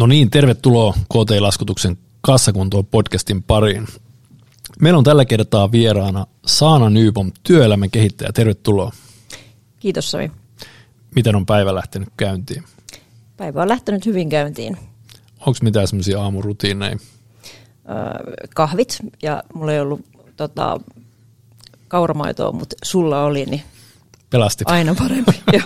No niin, tervetuloa KT-laskutuksen kassakuntoon podcastin pariin. Meillä on tällä kertaa vieraana Saana Nybom, työelämän kehittäjä. Tervetuloa. Kiitos Sami. Miten on päivä lähtenyt käyntiin? Päivä on lähtenyt hyvin käyntiin. Onko mitään semmoisia aamurutiineja? Öö, kahvit ja mulla ei ollut tota, kauramaitoa, mutta sulla oli, niin Pelasti. aina parempi.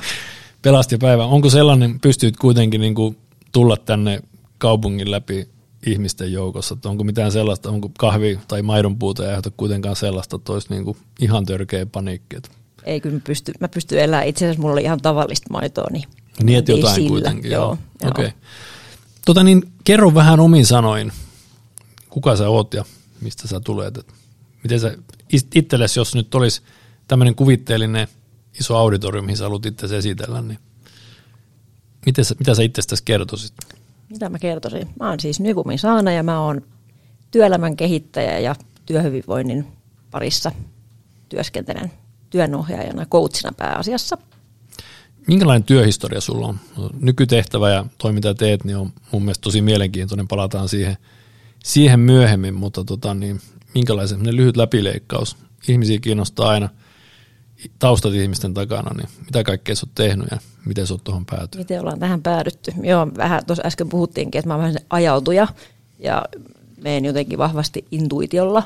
Pelasti päivä. Onko sellainen, pystyt kuitenkin niin kuin tulla tänne kaupungin läpi ihmisten joukossa? Että onko mitään sellaista, onko kahvi tai maidon puuta ei aiheuta kuitenkaan sellaista, että olisi niin kuin ihan törkeä paniikki? Ei kyllä mä pysty, mä pystyn elämään. Itse asiassa mulla oli ihan tavallista maitoa, niin Niin, että jotain sillä. kuitenkin. Joo. Joo, joo. Okei. Tota niin, kerro vähän omin sanoin, kuka sä oot ja mistä sä tulet. Et miten sä itsellesi, jos nyt olisi tämmöinen kuvitteellinen iso auditorium, mihin sä haluat itse esitellä, niin miten sä, mitä sä itsestäsi kertoisit? Mitä mä kertoisin? Mä oon siis Nyvumin Saana ja mä oon työelämän kehittäjä ja työhyvinvoinnin parissa työskentelen työnohjaajana, coachina pääasiassa. Minkälainen työhistoria sulla on? Nykytehtävä ja toi mitä teet, niin on mun mielestä tosi mielenkiintoinen. Palataan siihen, siihen myöhemmin, mutta tota, niin, minkälainen lyhyt läpileikkaus? Ihmisiä kiinnostaa aina taustat ihmisten takana, niin mitä kaikkea sä oot tehnyt ja miten sä oot tuohon päätynyt? Miten ollaan tähän päädytty? Joo, vähän tuossa äsken puhuttiinkin, että mä oon vähän ajautuja ja menen jotenkin vahvasti intuitiolla.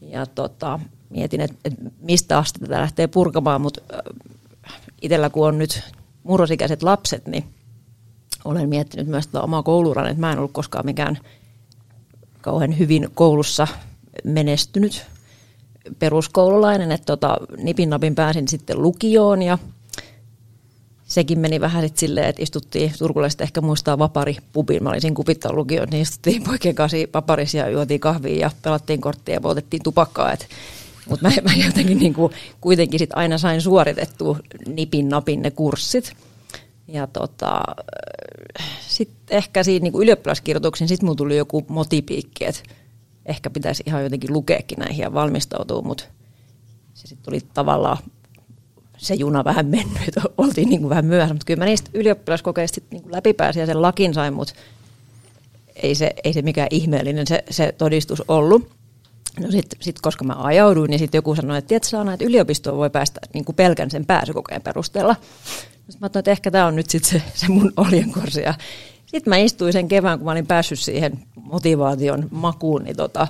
Ja tota, mietin, että, että mistä asti tätä lähtee purkamaan, mutta itsellä kun on nyt murrosikäiset lapset, niin olen miettinyt myös tätä omaa kouluran, että mä en ollut koskaan mikään kauhean hyvin koulussa menestynyt peruskoululainen, että tota, nipin napin pääsin sitten lukioon ja sekin meni vähän sitten silleen, että istuttiin, turkulaiset ehkä muistaa vapari pubin, mä olin siinä kupittaa lukioon, niin istuttiin poikien kanssa vaparissa ja juotiin kahvia ja pelattiin korttia ja poltettiin tupakkaa, et, mutta mä, mä jotenkin niinku, kuitenkin sit aina sain suoritettua nipin napin ne kurssit. Ja tota, sitten ehkä siinä niinku ylioppilaskirjoituksiin sitten mulla tuli joku motipiikki, että ehkä pitäisi ihan jotenkin lukeekin näihin ja valmistautua, mutta se sitten tuli tavallaan se juna vähän mennyt, oltiin niin kuin vähän myöhässä, mutta kyllä mä niistä ylioppilaskokeista niin kuin läpipääsin ja sen lakin sain, mutta ei se, ei se mikään ihmeellinen se, se todistus ollut. No sitten sit, koska mä ajauduin, niin sitten joku sanoi, että tiedätkö Saana, että yliopistoon voi päästä niin kuin pelkän sen pääsykokeen perusteella. Sitten mä ajattelin, että ehkä tämä on nyt sitten se, se mun oljenkorsi. Ja sitten mä istuin sen kevään, kun mä olin päässyt siihen motivaation makuun, niin tota,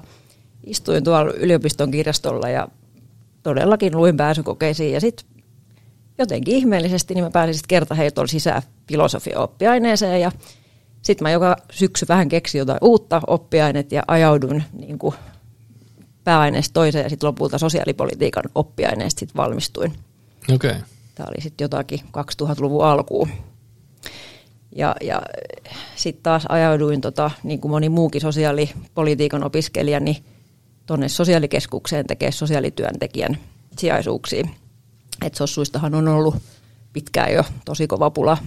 istuin tuolla yliopiston kirjastolla ja todellakin luin pääsykokeisiin. Ja sitten jotenkin ihmeellisesti niin mä pääsin sitten kertaheitolla sisään filosofia-oppiaineeseen ja sitten mä joka syksy vähän keksin jotain uutta oppiainet ja ajauduin niin kuin pääaineesta toiseen ja sitten lopulta sosiaalipolitiikan oppiaineesta sitten valmistuin. Okei. Okay. Tämä oli sitten jotakin 2000-luvun alkuun. Ja, ja sitten taas ajauduin, tota, niin kuin moni muukin sosiaalipolitiikan opiskelija, niin tuonne sosiaalikeskukseen tekee sosiaalityöntekijän sijaisuuksia. Et sossuistahan on ollut pitkään jo tosi kova pula.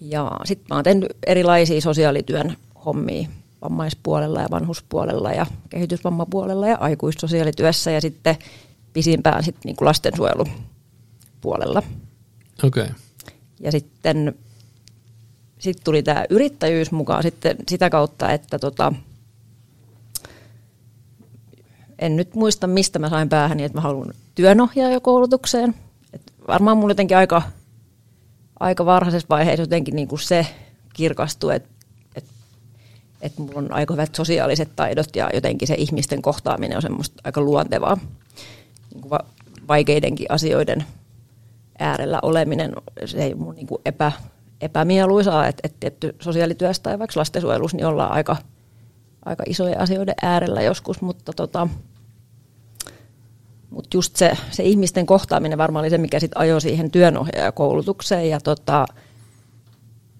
Ja sitten mä oon tehnyt erilaisia sosiaalityön hommia vammaispuolella ja vanhuspuolella ja kehitysvammapuolella ja aikuissosiaalityössä ja sitten pisimpään sitten niin kuin lastensuojelupuolella. Okei. Okay. Ja sitten sit tuli tämä yrittäjyys mukaan sitten sitä kautta, että tota, en nyt muista mistä mä sain päähän, että mä haluan työnohjaajakoulutukseen. Et varmaan mulla jotenkin aika, aika varhaisessa vaiheessa jotenkin niin kuin se kirkastui, että et, et mulla on aika hyvät sosiaaliset taidot ja jotenkin se ihmisten kohtaaminen on semmoista aika luontevaa. Niin kuin va- vaikeidenkin asioiden äärellä oleminen, se ei mun niin kuin epä, epämieluisaa, että, että tietty sosiaalityössä tai vaikka lastensuojelussa niin ollaan aika, aika isoja asioiden äärellä joskus, mutta tota, mutta just se, se ihmisten kohtaaminen varmaan oli se, mikä sitten ajoi siihen työnohjaajakoulutukseen ja tota,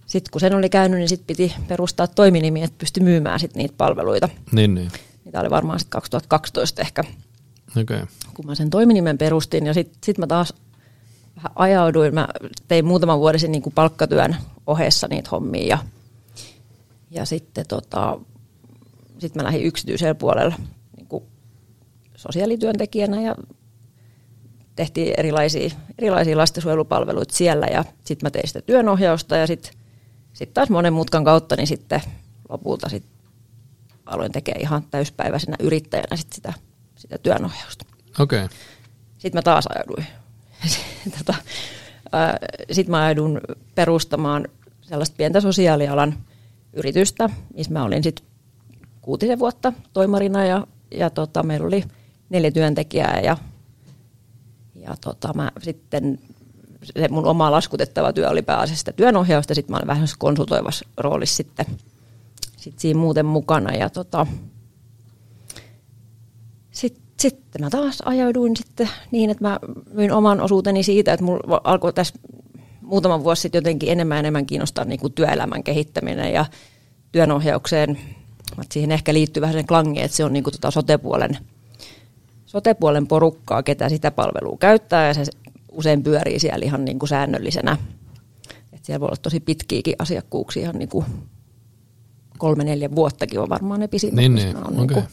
sitten kun sen oli käynyt, niin sitten piti perustaa toiminimi, että pystyi myymään sit niitä palveluita. Niin, niin. Niitä oli varmaan sitten 2012 ehkä. Okay. kun mä sen toiminimen perustin ja sitten sit mä taas ajauduin. Mä tein muutaman vuoden sen niin kuin palkkatyön ohessa niitä hommia ja, ja sitten tota, sit mä lähdin yksityisellä puolella niin kuin sosiaalityöntekijänä ja tehtiin erilaisia, erilaisia lastensuojelupalveluita siellä ja sitten mä tein sitä työnohjausta ja sitten sitten taas monen mutkan kautta, niin sitten lopulta sit aloin tekemään ihan täyspäiväisenä yrittäjänä sit sitä, sitä työnohjausta. Okei. Okay. Sitten mä taas ajauduin. tota, sitten mä ajaudun perustamaan sellaista pientä sosiaalialan yritystä, missä mä olin sitten kuutisen vuotta toimarina ja, ja tota, meillä oli neljä työntekijää ja, ja tota, mä sitten se mun oma laskutettava työ oli pääasiassa työnohjausta, sitten mä olin vähän konsultoivassa roolissa sitten, sitten siinä muuten mukana ja tota, sitten sitten mä taas ajauduin sitten niin, että mä myin oman osuuteni siitä, että mulla alkoi tässä muutama vuosi sitten jotenkin enemmän ja enemmän kiinnostaa niin kuin työelämän kehittäminen ja työnohjaukseen. Siihen ehkä liittyy vähän sen klangi, että se on niin kuin tota sotepuolen, sotepuolen porukkaa, ketä sitä palvelua käyttää ja se usein pyörii siellä ihan niin kuin säännöllisenä. Et siellä voi olla tosi pitkiäkin asiakkuuksia, ihan niin kuin kolme, neljä vuottakin on varmaan ne pisimmät, niin, niin. on okay. niin kuin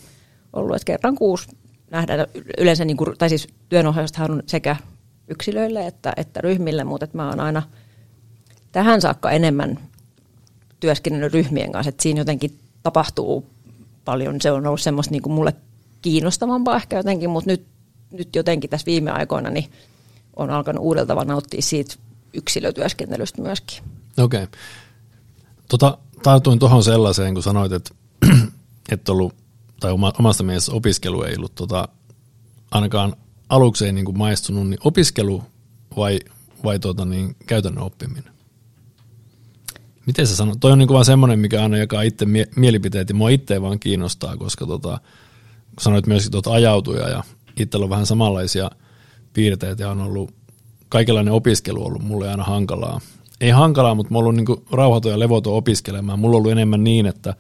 ollut. että kerran kuusi nähdään yleensä, niin kuin, tai siis työnohjaustahan on sekä yksilöille että, että ryhmille, mutta että mä oon aina tähän saakka enemmän työskennellyt ryhmien kanssa, että siinä jotenkin tapahtuu paljon, se on ollut semmoista niin kuin mulle kiinnostavampaa ehkä jotenkin, mutta nyt, nyt jotenkin tässä viime aikoina niin on alkanut uudella tavalla nauttia siitä yksilötyöskentelystä myöskin. Okei. Okay. Tota, tartuin tuohon sellaiseen, kun sanoit, että et ollut, tai omasta mielestä opiskelu ei ollut tota, ainakaan aluksi ei niin kuin maistunut, niin opiskelu vai, vai tuota, niin käytännön oppiminen? Miten sä sanot? Toi on niin kuin vaan semmoinen, mikä aina jakaa itse mie- mielipiteet ja mua itse vaan kiinnostaa, koska tota, kun sanoit myöskin tuota ajautuja ja itsellä on vähän samanlaisia piirteitä ja on ollut kaikenlainen opiskelu ollut mulle aina hankalaa. Ei hankalaa, mutta mulla on ollut niin rauhaton ja levoton opiskelemaan. Mulla on ollut enemmän niin, että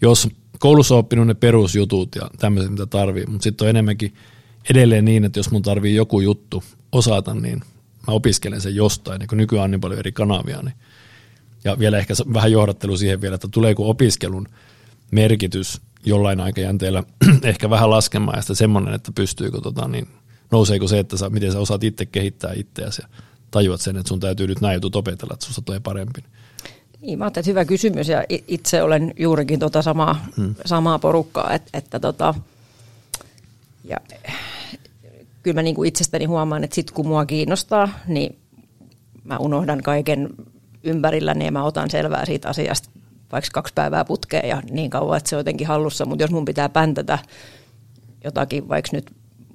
jos koulussa oppinut ne perusjutut ja tämmöiset, mitä tarvii, mutta sitten on enemmänkin edelleen niin, että jos mun tarvii joku juttu osata, niin mä opiskelen sen jostain, niin kun nykyään on niin paljon eri kanavia. Niin. Ja vielä ehkä vähän johdattelu siihen vielä, että tuleeko opiskelun merkitys jollain aikajänteellä ehkä vähän laskemaan ja sitten semmoinen, että pystyykö, tota, niin nouseeko se, että sä, miten sä osaat itse kehittää itseäsi ja tajuat sen, että sun täytyy nyt näin jutut opetella, että susta tulee parempi. Niin, mä että hyvä kysymys ja itse olen juurikin tota samaa, hmm. samaa porukkaa, että, että tota, ja kyllä mä niin kuin itsestäni huomaan, että sit kun mua kiinnostaa, niin mä unohdan kaiken ympärilläni ja mä otan selvää siitä asiasta vaikka kaksi päivää putkeen ja niin kauan, että se on jotenkin hallussa. Mutta jos mun pitää päntätä jotakin, vaikka nyt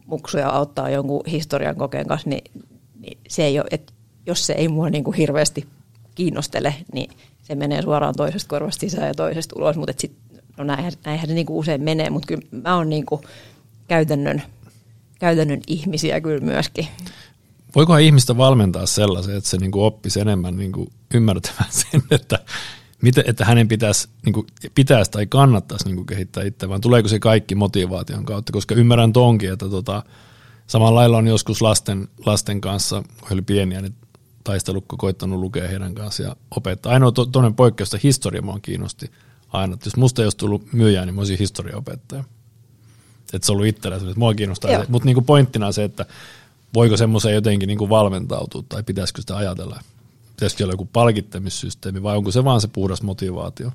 muksuja auttaa jonkun historian kokeen kanssa, niin, niin se ei ole, että jos se ei mua niin kuin hirveästi kiinnostele, niin se menee suoraan toisesta korvasta sisään ja toisesta ulos. Mutta no näinhän, näinhän se niin kuin usein menee, mutta kyllä mä oon niin kuin käytännön, käytännön ihmisiä kyllä myöskin. Voikohan ihmistä valmentaa sellaisen, että se niin kuin oppisi enemmän niin kuin ymmärtämään sen, että, miten, että hänen pitäisi, niin kuin, pitäisi tai kannattaisi niin kuin kehittää itse, vaan tuleeko se kaikki motivaation kautta, koska ymmärrän tonkin, että tota, samalla lailla on joskus lasten, lasten kanssa, kun he oli pieniä, niin taistelukko koittanut lukea heidän kanssaan ja opettaa. Ainoa to, toinen poikkeus, että historia mua kiinnosti aina. Jos musta ei olisi tullut myyjää, niin mä olisin historiaopettaja. Että se on ollut itsellä että mua kiinnostaa. Mutta niin pointtina se, että voiko semmoiseen jotenkin niin kuin valmentautua tai pitäisikö sitä ajatella? Pitäisikö olla joku palkittamissysteemi vai onko se vaan se puhdas motivaatio?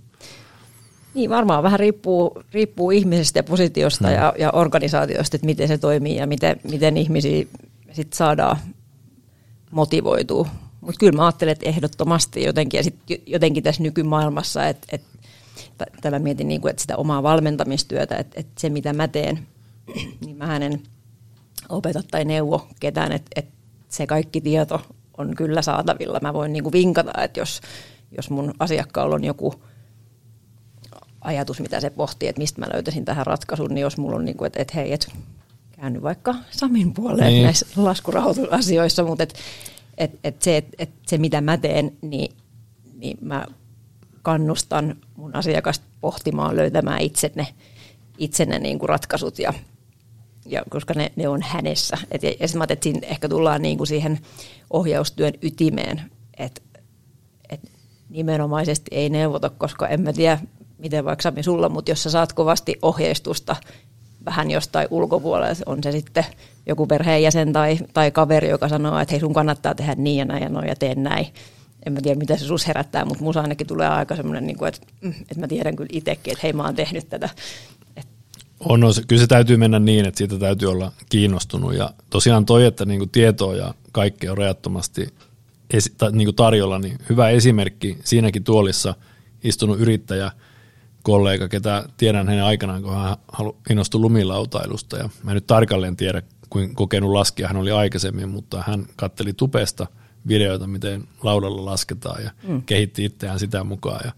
Niin, varmaan vähän riippuu, riippuu ihmisestä ja positiosta hmm. ja, ja organisaatiosta, että miten se toimii ja miten, miten ihmisiä sit saadaan motivoitua. Mutta kyllä mä ajattelen, että ehdottomasti jotenkin, ja sit jotenkin tässä nykymaailmassa, että, että tämä mietin niin kuin, että sitä omaa valmentamistyötä, että, että se mitä mä teen, niin mä hänen opeta tai neuvo ketään, että, että se kaikki tieto on kyllä saatavilla. Mä voin niin kuin vinkata, että jos, jos mun asiakkaalla on joku ajatus, mitä se pohtii, että mistä mä löytäisin tähän ratkaisun, niin jos mulla on niin kuin, että, että hei, et käänny vaikka Samin puoleen niin. näissä laskurahoitusasioissa, mutta et, et, et se, et, et se, mitä mä teen, niin, niin mä kannustan mun asiakasta pohtimaan, löytämään itse ne, itse ne niin kuin ratkaisut ja ja koska ne, ne on hänessä. Et, ja sitten mä että siinä ehkä tullaan niin kuin siihen ohjaustyön ytimeen, että et nimenomaisesti ei neuvota, koska en mä tiedä, miten vaikka Sami sulla, mutta jos sä saat kovasti ohjeistusta vähän jostain ulkopuolella, on se sitten joku perheenjäsen tai, tai kaveri, joka sanoo, että hei sun kannattaa tehdä niin ja näin ja noin ja tee näin, en mä tiedä mitä se sus herättää, mutta musa ainakin tulee aika semmoinen, niin että, mm, että mä tiedän kyllä itsekin, että hei mä oon tehnyt tätä. On, on, kyllä se täytyy mennä niin, että siitä täytyy olla kiinnostunut. Ja tosiaan toi, että niin kuin tietoa ja kaikkea on rajattomasti esi- niin kuin tarjolla, niin hyvä esimerkki. Siinäkin tuolissa istunut yrittäjä, kollega, ketä tiedän hänen aikanaan, kun hän innostui lumilautailusta ja mä en nyt tarkalleen tiedä, kuin kokenut laskija hän oli aikaisemmin, mutta hän katteli tupesta videoita, miten laudalla lasketaan ja mm. kehitti itseään sitä mukaan ja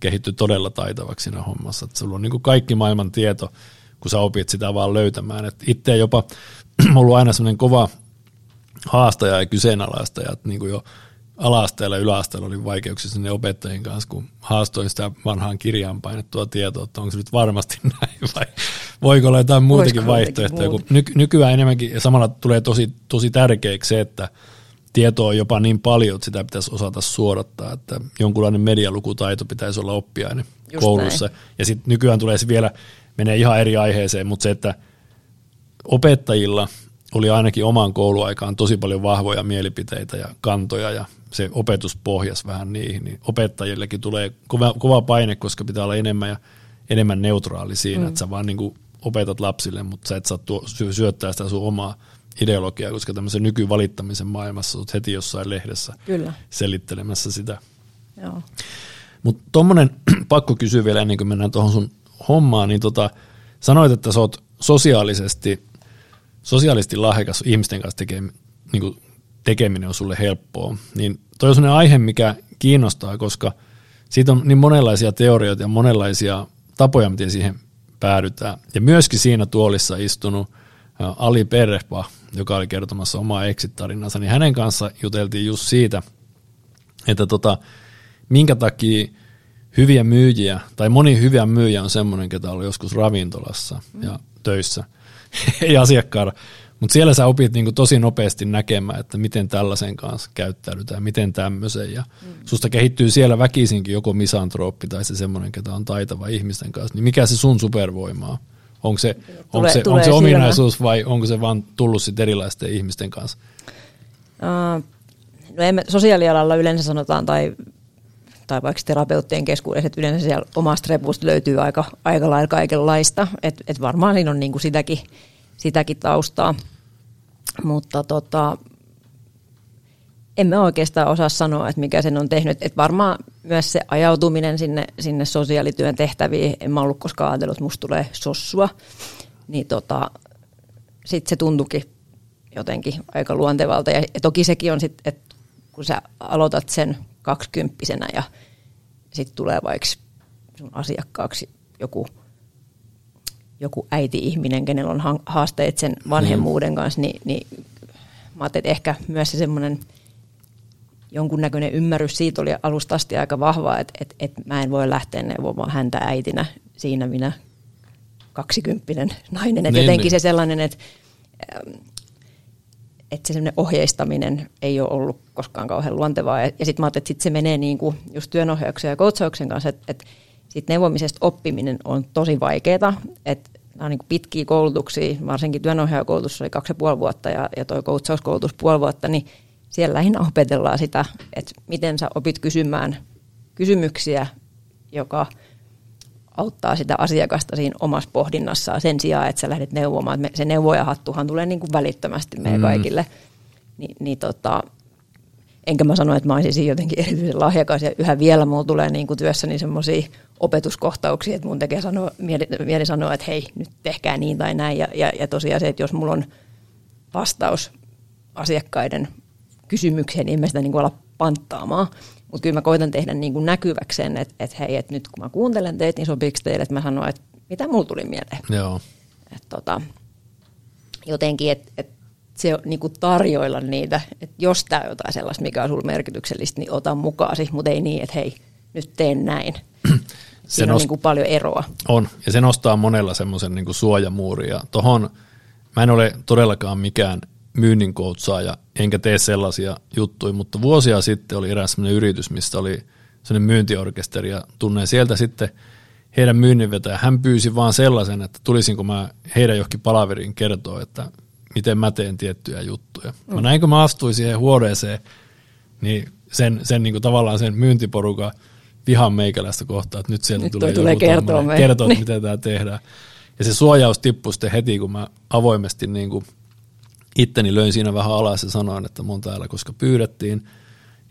kehittyi todella taitavaksi siinä hommassa. Että sulla on niin kuin kaikki maailman tieto, kun sä opit sitä vaan löytämään. Et itse jopa ollut aina semmoinen kova haastaja ja kyseenalaistaja, että niin kuin jo ala-asteella ja yläasteella oli vaikeuksia sinne opettajien kanssa, kun haastoin sitä vanhaan kirjaan painettua tietoa, että onko se nyt varmasti näin vai voiko olla jotain muutakin vaihtoehtoja. Kun ny- nykyään enemmänkin ja samalla tulee tosi, tosi tärkeäksi se, että tietoa on jopa niin paljon, että sitä pitäisi osata suodattaa, että jonkunlainen medialukutaito pitäisi olla oppiaine Just koulussa. Näin. Ja sitten nykyään tulee se vielä, menee ihan eri aiheeseen, mutta se, että opettajilla oli ainakin omaan kouluaikaan tosi paljon vahvoja mielipiteitä ja kantoja ja se opetus pohjas vähän niihin, niin opettajillekin tulee kova, kova paine, koska pitää olla enemmän ja enemmän neutraali siinä, mm. että sä vaan niin kuin opetat lapsille, mutta sä et saa tuo, syöttää sitä sun omaa ideologiaa, koska tämmöisen nykyvalittamisen maailmassa olet heti jossain lehdessä Kyllä. selittelemässä sitä. Mutta tuommoinen pakko kysyä vielä ennen kuin mennään tuohon sun hommaan, niin tota, sanoit, että sä oot sosiaalisesti, sosiaalisesti lahjakas ihmisten kanssa tekemään niin kuin tekeminen on sulle helppoa, niin toi on sellainen aihe, mikä kiinnostaa, koska siitä on niin monenlaisia teorioita ja monenlaisia tapoja, miten siihen päädytään. Ja myöskin siinä tuolissa istunut Ali Perrehpa, joka oli kertomassa omaa exit-tarinansa, niin hänen kanssa juteltiin just siitä, että tota, minkä takia hyviä myyjiä, tai moni hyviä myyjiä on semmoinen, ketä on joskus ravintolassa ja töissä, ei asiakkaana, mutta siellä sä opit niinku tosi nopeasti näkemään, että miten tällaisen kanssa käyttäydytään, miten tämmöisen. Ja mm. susta kehittyy siellä väkisinkin joko misantrooppi tai se semmoinen, ketä on taitava ihmisten kanssa. Niin mikä se sun supervoima on? Onko se, tule, onko se, onko se ominaisuus vai onko se vaan tullut sit erilaisten ihmisten kanssa? Uh, no emme, sosiaalialalla yleensä sanotaan, tai, tai vaikka terapeuttien keskuudessa, että yleensä siellä omasta repusta löytyy aika, aika lailla kaikenlaista. Että et varmaan siinä on niinku sitäkin, sitäkin taustaa. Mutta tota, emme oikeastaan osaa sanoa, että mikä sen on tehnyt. Että varmaan myös se ajautuminen sinne, sinne sosiaalityön tehtäviin, en mä ollut koskaan ajatellut, että musta tulee sossua, niin tota, sitten se tuntukin jotenkin aika luontevalta. Ja toki sekin on sitten, että kun sä aloitat sen kaksikymppisenä ja sitten tulee vaikka sun asiakkaaksi joku – joku äiti-ihminen, kenellä on haasteet sen vanhemmuuden kanssa, niin, niin mä ajattelin, että ehkä myös se semmoinen jonkunnäköinen ymmärrys siitä oli alusta asti aika vahva, että, että, että mä en voi lähteä neuvomaan häntä äitinä siinä minä kaksikymppinen nainen. Että niin, jotenkin niin. se sellainen, että, että se sellainen ohjeistaminen ei ole ollut koskaan kauhean luontevaa. Ja, ja sitten mä ajattelin, että sit se menee niin kuin just työnohjauksen ja coachauksen kanssa, että, että sitten neuvomisesta oppiminen on tosi vaikeaa, että nämä on niin pitkiä koulutuksia, varsinkin työnohjaajakoulutus oli kaksi ja puoli vuotta ja, ja tuo coachauskoulutus puoli vuotta, niin siellä lähinnä opetellaan sitä, että miten sä opit kysymään kysymyksiä, joka auttaa sitä asiakasta siinä omassa pohdinnassaan sen sijaan, että sä lähdet neuvomaan. Että se neuvojahattuhan tulee niin kuin välittömästi meidän mm. kaikille. Ni, niin tota, enkä mä sano, että mä olisin jotenkin erityisen lahjakas ja yhä vielä mulla tulee niin kuin työssäni semmoisia opetuskohtauksia, että mun tekee sanoa, mieli, mieli sanoa, että hei, nyt tehkää niin tai näin. Ja, ja, ja tosiaan se, että jos mulla on vastaus asiakkaiden kysymykseen, niin en mä sitä niin kuin ala panttaamaan. Mutta kyllä mä koitan tehdä niin kuin näkyväksi sen, että, että hei, että nyt kun mä kuuntelen teitä, niin sopiiko teille, että mä sanon, että mitä mulla tuli mieleen. Joo. Et, tota, jotenkin, että et se niin kuin tarjoilla niitä, että jos tämä on jotain sellaista, mikä on sulle merkityksellistä, niin ota mukaasi, mutta ei niin, että hei, nyt teen näin. se Siinä nost- on niin kuin paljon eroa. On, ja se nostaa monella semmoisen niin suojamuuri. Ja tohon, mä en ole todellakaan mikään myynnin koutsaaja, enkä tee sellaisia juttuja, mutta vuosia sitten oli eräs sellainen yritys, mistä oli sellainen myyntiorkesteri ja tunnen sieltä sitten heidän myynninvetäjä. Hän pyysi vaan sellaisen, että tulisinko mä heidän johonkin palaveriin kertoa, että miten mä teen tiettyjä juttuja. Mm. Mä näin, kun mä astuin siihen huoneeseen, niin sen, sen niin kuin tavallaan sen myyntiporukan vihan meikäläistä kohtaa, että nyt sieltä Nyt tulee, tulee kertoa, me. kertoa että miten tämä tehdään. Ja se suojaus tippui sitten heti, kun mä avoimesti niin kuin itteni löin siinä vähän alas ja sanoin, että mun täällä, koska pyydettiin,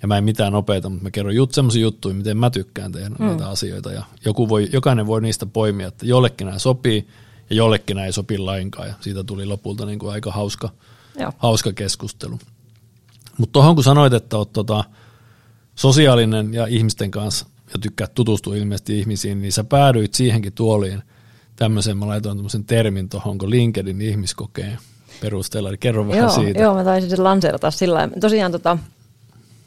ja mä en mitään nopeita, mutta mä kerron jut, semmoisia juttuja, miten mä tykkään tehdä mm. näitä asioita, ja joku voi, jokainen voi niistä poimia, että jollekin nämä sopii, ja jollekin nämä ei sopi lainkaan, ja siitä tuli lopulta niin kuin aika hauska, Joo. hauska keskustelu. Mutta tuohon kun sanoit, että oot tota, sosiaalinen ja ihmisten kanssa ja tykkäät tutustua ilmeisesti ihmisiin, niin sä päädyit siihenkin tuoliin tämmöisen, mä laitoin tämmöisen termin tuohon, kun LinkedIn ihmiskokeen perusteella, eli kerro vähän joo, siitä. Joo, mä taisin sen lanseerata sillä lailla. Tosiaan tota,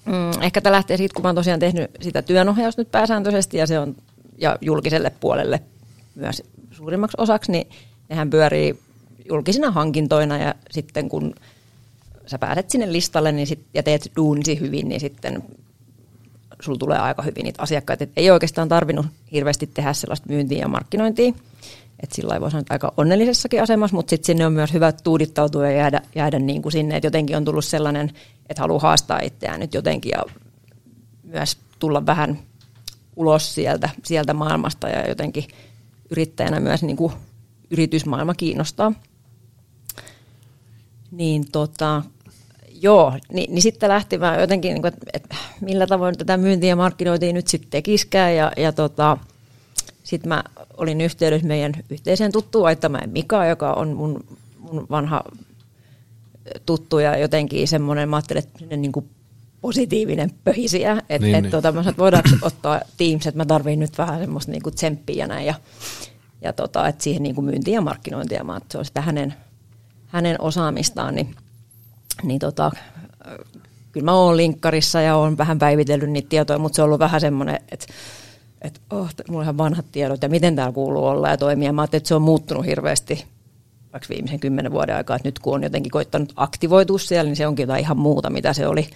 mm, ehkä tämä lähtee siitä, kun mä oon tosiaan tehnyt sitä työnohjausta nyt pääsääntöisesti ja se on ja julkiselle puolelle myös suurimmaksi osaksi, niin nehän pyörii julkisina hankintoina ja sitten kun sä pääset sinne listalle niin sit, ja teet duunisi hyvin, niin sitten sulla tulee aika hyvin niitä asiakkaita. Et ei oikeastaan tarvinnut hirveästi tehdä sellaista myyntiä ja markkinointia. Et sillä voi sanoa, että aika onnellisessakin asemassa, mutta sitten sinne on myös hyvä tuudittautua ja jäädä, jäädä niin kuin sinne, että jotenkin on tullut sellainen, että haluaa haastaa itseään nyt jotenkin ja myös tulla vähän ulos sieltä, sieltä maailmasta ja jotenkin yrittäjänä myös niin kuin yritysmaailma kiinnostaa. Niin tota, joo, niin, niin sitten lähti mä jotenkin, niin kuin, että, että millä tavoin tätä myyntiä ja markkinointia nyt sitten tekiskään ja, ja tota, sitten mä olin yhteydessä meidän yhteiseen tuttuun Aittamäen Mika, joka on mun, mun vanha tuttu ja jotenkin semmoinen, mä ajattelin, että niin kuin positiivinen pöhisiä, että Niin, et, niin. tota, mä että voidaanko ottaa Teams, että mä tarviin nyt vähän semmoista niin kuin tsemppiä ja näin ja, ja tota, että siihen niin kuin myyntiä ja markkinointia, mä, että se on sitä hänen, hänen osaamistaan, niin, niin tota, kyllä mä oon linkkarissa ja oon vähän päivitellyt niitä tietoja, mutta se on ollut vähän semmoinen, että että oh, mulla on ihan vanhat tiedot ja miten täällä kuuluu olla ja toimia. Mä ajattelin, että se on muuttunut hirveästi vaikka viimeisen kymmenen vuoden aikaa, että nyt kun on jotenkin koittanut aktivoitua siellä, niin se onkin jotain ihan muuta, mitä se oli,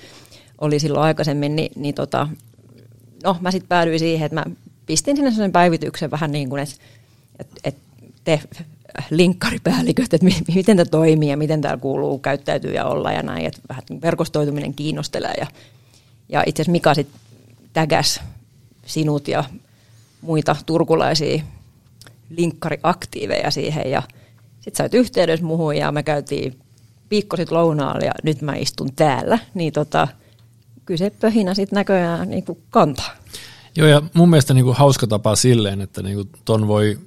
oli silloin aikaisemmin. Ni, niin tota, no mä sitten päädyin siihen, että mä pistin sinne sellaisen päivityksen vähän niin kuin, että, että, että te linkkaripäälliköt, että mi- miten tämä toimii ja miten täällä kuuluu käyttäytyä ja olla ja näin, että vähän verkostoituminen kiinnostelee ja, ja itse asiassa Mika sitten tägäs sinut ja muita turkulaisia linkkariaktiiveja siihen ja sitten sait yhteydessä muuhun ja me käytiin viikko sitten lounaalla ja nyt mä istun täällä, niin tota, kyllä se pöhinä sitten näköjään niin kuin kantaa. Joo, ja mun mielestä niin kuin hauska tapa silleen, että niin kuin ton voi,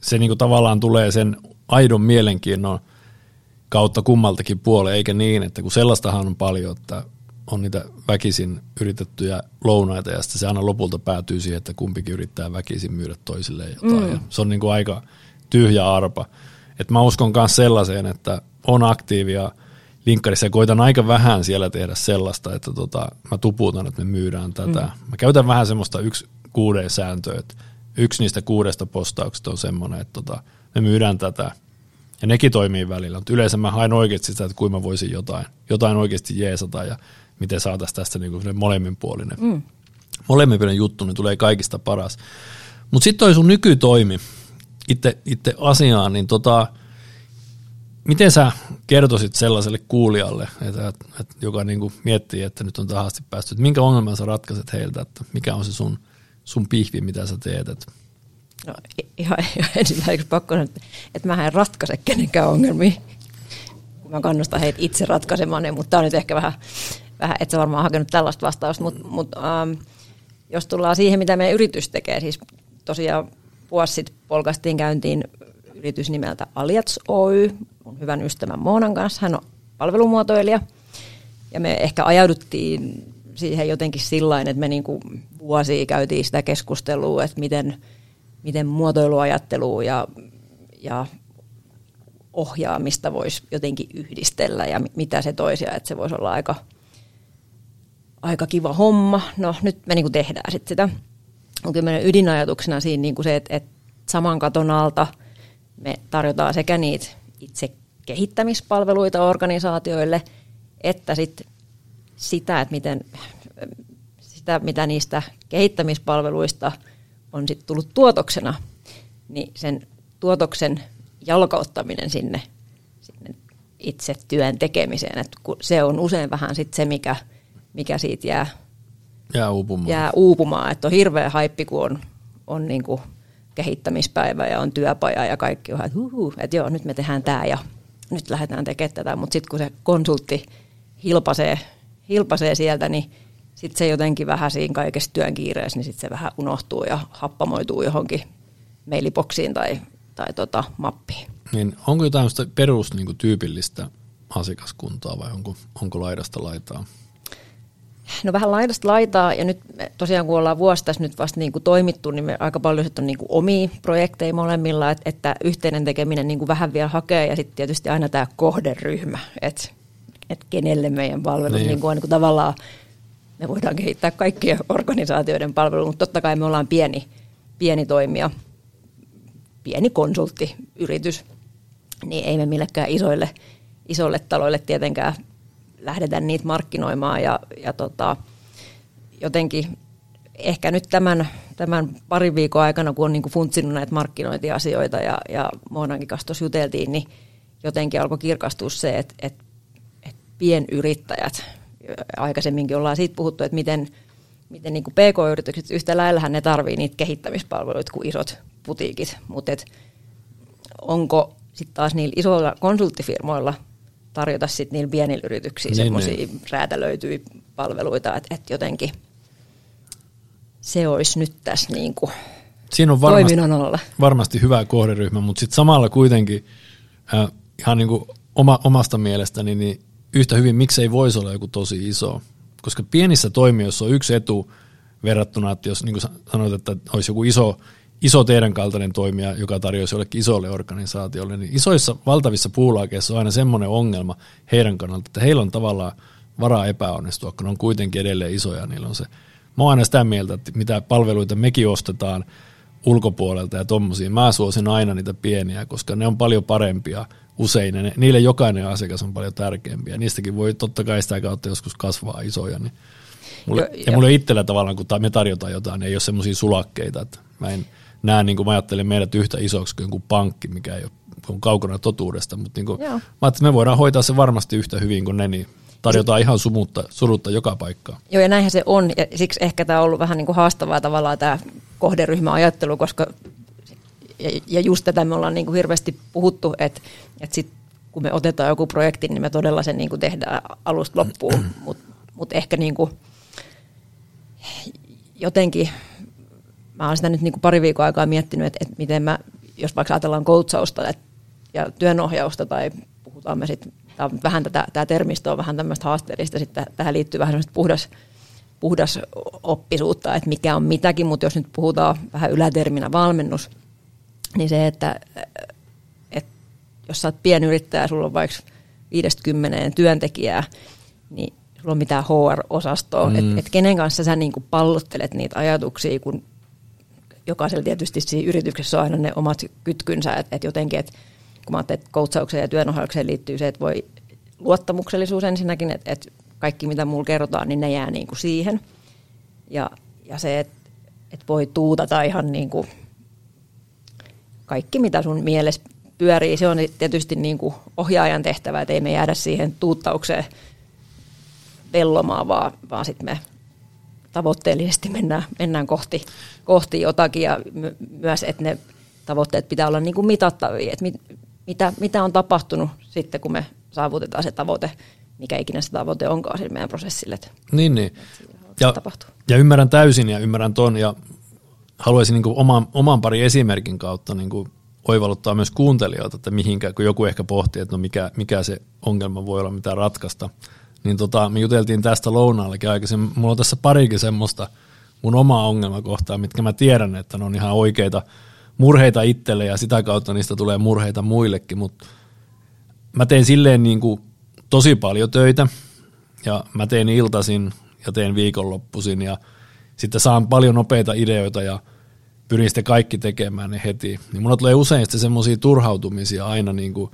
se niin kuin tavallaan tulee sen aidon mielenkiinnon kautta kummaltakin puoleen, eikä niin, että kun sellaistahan on paljon, että on niitä väkisin yritettyjä lounaita ja sitten se aina lopulta päätyy siihen, että kumpikin yrittää väkisin myydä toisilleen jotain. Mm. Ja se on niin kuin aika tyhjä arpa. Et mä uskon myös sellaiseen, että on aktiivia linkkarissa ja koitan aika vähän siellä tehdä sellaista, että tota, mä tuputan, että me myydään tätä. Mm. Mä käytän vähän semmoista yksi kuuden sääntöä, että yksi niistä kuudesta postauksesta on semmoinen, että tota, me myydään tätä. Ja nekin toimii välillä, mutta yleensä mä haen oikeasti sitä, että kuinka mä voisin jotain, jotain oikeasti jeesata ja miten saataisiin tästä niin kuin molemminpuolinen, mm. molemminpuolinen juttu, niin tulee kaikista paras. Mutta sitten toi sun nykytoimi, itse, itse asiaan, niin tota, miten sä kertoisit sellaiselle kuulijalle, että, että, että joka niin kuin miettii, että nyt on tähän asti päästy, että minkä ongelman sä ratkaiset heiltä, että mikä on se sun, sun pihvi, mitä sä teet, että No, ihan, ihan ensimmäiseksi pakko sanoa, että, että mä en ratkaise kenenkään ongelmia. Mä kannustan heitä itse ratkaisemaan ne, mutta tämä on nyt ehkä vähän, vähän et sä varmaan hakenut tällaista vastausta, mutta, mutta ähm, jos tullaan siihen, mitä meidän yritys tekee, siis tosiaan vuosi sitten polkastiin käyntiin yritys nimeltä Aliats Oy, mun hyvän ystävän Moonan kanssa, hän on palvelumuotoilija, ja me ehkä ajauduttiin siihen jotenkin sillä että me niinku vuosia käytiin sitä keskustelua, että miten, miten muotoiluajattelua ja, ja ohjaamista voisi jotenkin yhdistellä ja mitä se toisia, että se voisi olla aika, aika kiva homma. No nyt me niinku tehdään sit sitä. Mutta meidän ydinajatuksena siinä niinku se, että, että saman katon alta me tarjotaan sekä niitä itse kehittämispalveluita organisaatioille, että sit sitä, että miten, sitä, mitä niistä kehittämispalveluista on sit tullut tuotoksena, niin sen tuotoksen jalkauttaminen sinne, sinne itse työn tekemiseen. Et kun se on usein vähän sit se, mikä, mikä siitä jää, jää uupumaan. Jää uupumaan. Että on hirveä haippi, kun on, on niin kuin kehittämispäivä ja on työpaja ja kaikki on, että, huhu, että joo, nyt me tehdään tämä ja nyt lähdetään tekemään tätä. Mutta sitten kun se konsultti hilpasee, hilpasee sieltä, niin sitten se jotenkin vähän siinä kaikessa työn kiireessä, niin sitten se vähän unohtuu ja happamoituu johonkin mailiboksiin tai, tai tota, mappiin. Niin onko jotain perus niin tyypillistä asiakaskuntaa vai onko, onko laidasta laitaa? No vähän laidasta laitaa ja nyt tosiaan kun ollaan vuosi tässä nyt vasta niin kuin toimittu, niin me aika paljon on niin kuin omia projekteja molemmilla, että, että yhteinen tekeminen niin kuin vähän vielä hakee ja sitten tietysti aina tämä kohderyhmä, että, että kenelle meidän palvelut niin. Niin kuin on niin kuin tavallaan, me voidaan kehittää kaikkien organisaatioiden palveluja, mutta totta kai me ollaan pieni, pieni toimija, pieni konsulttiyritys, niin ei me millekään isoille, isoille taloille tietenkään lähdetä niitä markkinoimaan ja, ja tota, jotenkin ehkä nyt tämän, tämän parin viikon aikana, kun on niin funtsinut näitä markkinointiasioita ja, ja Moonankin kanssa tuossa juteltiin, niin jotenkin alkoi kirkastua se, että, että, että pienyrittäjät, aikaisemminkin ollaan siitä puhuttu, että miten, miten niin kuin PK-yritykset yhtä lailla ne tarvii niitä kehittämispalveluita kuin isot putiikit, mutta onko sitten taas niillä isoilla konsulttifirmoilla tarjota sitten niillä pienillä yrityksillä niin, semmoisia niin. räätälöityjä palveluita, että et jotenkin se olisi nyt tässä niin kuin Siinä on varmasti, varmasti hyvä kohderyhmä, mutta sitten samalla kuitenkin äh, ihan niin kuin oma, omasta mielestäni niin yhtä hyvin miksei voisi olla joku tosi iso. Koska pienissä toimijoissa on yksi etu verrattuna, että jos niin kuin sanoit, että olisi joku iso iso teidän kaltainen toimija, joka tarjoaisi jollekin isolle organisaatiolle, niin isoissa valtavissa puulaakeissa on aina semmoinen ongelma heidän kannalta, että heillä on tavallaan varaa epäonnistua, kun ne on kuitenkin edelleen isoja, niillä on se. Mä oon aina sitä mieltä, että mitä palveluita mekin ostetaan ulkopuolelta ja tommosia, mä suosin aina niitä pieniä, koska ne on paljon parempia usein, ne, niille jokainen asiakas on paljon tärkeämpiä. Niistäkin voi totta kai sitä kautta joskus kasvaa isoja, niin Mulle, jo, ja mulle itsellä tavallaan, kun me tarjotaan jotain, niin ei ole semmoisia sulakkeita, että mä en, näen, niin kuin mä ajattelen meidät yhtä isoksi kuin pankki, mikä ei ole, on kaukana totuudesta, mutta niin kuin, mä että me voidaan hoitaa se varmasti yhtä hyvin kuin ne, niin tarjotaan ihan sumutta, surutta joka paikkaan. Joo, ja näinhän se on, ja siksi ehkä tämä on ollut vähän niin kuin haastavaa tavallaan tämä kohderyhmäajattelu, koska ja, ja just tätä me ollaan niin kuin hirveästi puhuttu, että, että sit, kun me otetaan joku projekti, niin me todella sen niin kuin tehdään alusta loppuun, mutta mut ehkä niin kuin jotenkin mä olen sitä nyt niin kuin pari viikkoa aikaa miettinyt, että, että miten mä, jos vaikka ajatellaan coachausta et, ja työnohjausta tai puhutaan me sitten, tämä vähän tätä, tämä termistö on vähän tämmöistä haasteellista, sitten tähän liittyy vähän semmoista puhdas, puhdas oppisuutta, että mikä on mitäkin, mutta jos nyt puhutaan vähän yläterminä valmennus, niin se, että, että jos sä oot pienyrittäjä, sulla on vaikka 50 työntekijää, niin sulla on mitään HR-osastoa, mm. että et kenen kanssa sä niinku pallottelet niitä ajatuksia, kun jokaisella tietysti siinä yrityksessä on aina ne omat kytkynsä, että et jotenkin, että kun mä ajattelin, että coachaukseen ja työnohjaukseen liittyy se, että voi luottamuksellisuus ensinnäkin, että, että kaikki mitä mulla kerrotaan, niin ne jää niin kuin siihen. Ja, ja se, että, että voi tuutata ihan niin kuin kaikki, mitä sun mielessä pyörii, se on tietysti niin kuin ohjaajan tehtävä, että ei me jäädä siihen tuuttaukseen vellomaan, vaan, vaan sitten me tavoitteellisesti mennään, mennään kohti, kohti jotakin ja my, myös, että ne tavoitteet pitää olla niin kuin mitattavia, että mit, mitä, mitä on tapahtunut sitten, kun me saavutetaan se tavoite, mikä ikinä se tavoite onkaan sille meidän prosessille. Niin, niin. Ja, ja ymmärrän täysin ja ymmärrän ton ja haluaisin niin kuin oman, oman pari esimerkin kautta niin kuin oivalluttaa myös kuuntelijoilta, että mihinkä, kun joku ehkä pohtii, että no mikä, mikä se ongelma voi olla, mitä ratkaista – niin tota, me juteltiin tästä lounaallakin aikaisemmin. Mulla on tässä parikin semmoista mun omaa ongelmakohtaa, mitkä mä tiedän, että ne on ihan oikeita murheita itselle ja sitä kautta niistä tulee murheita muillekin, mutta mä teen silleen niin kuin tosi paljon töitä ja mä teen iltasin ja teen viikonloppuisin ja sitten saan paljon nopeita ideoita ja pyrin sitten kaikki tekemään ne heti. Niin mulla tulee usein sitten semmoisia turhautumisia aina niin kuin,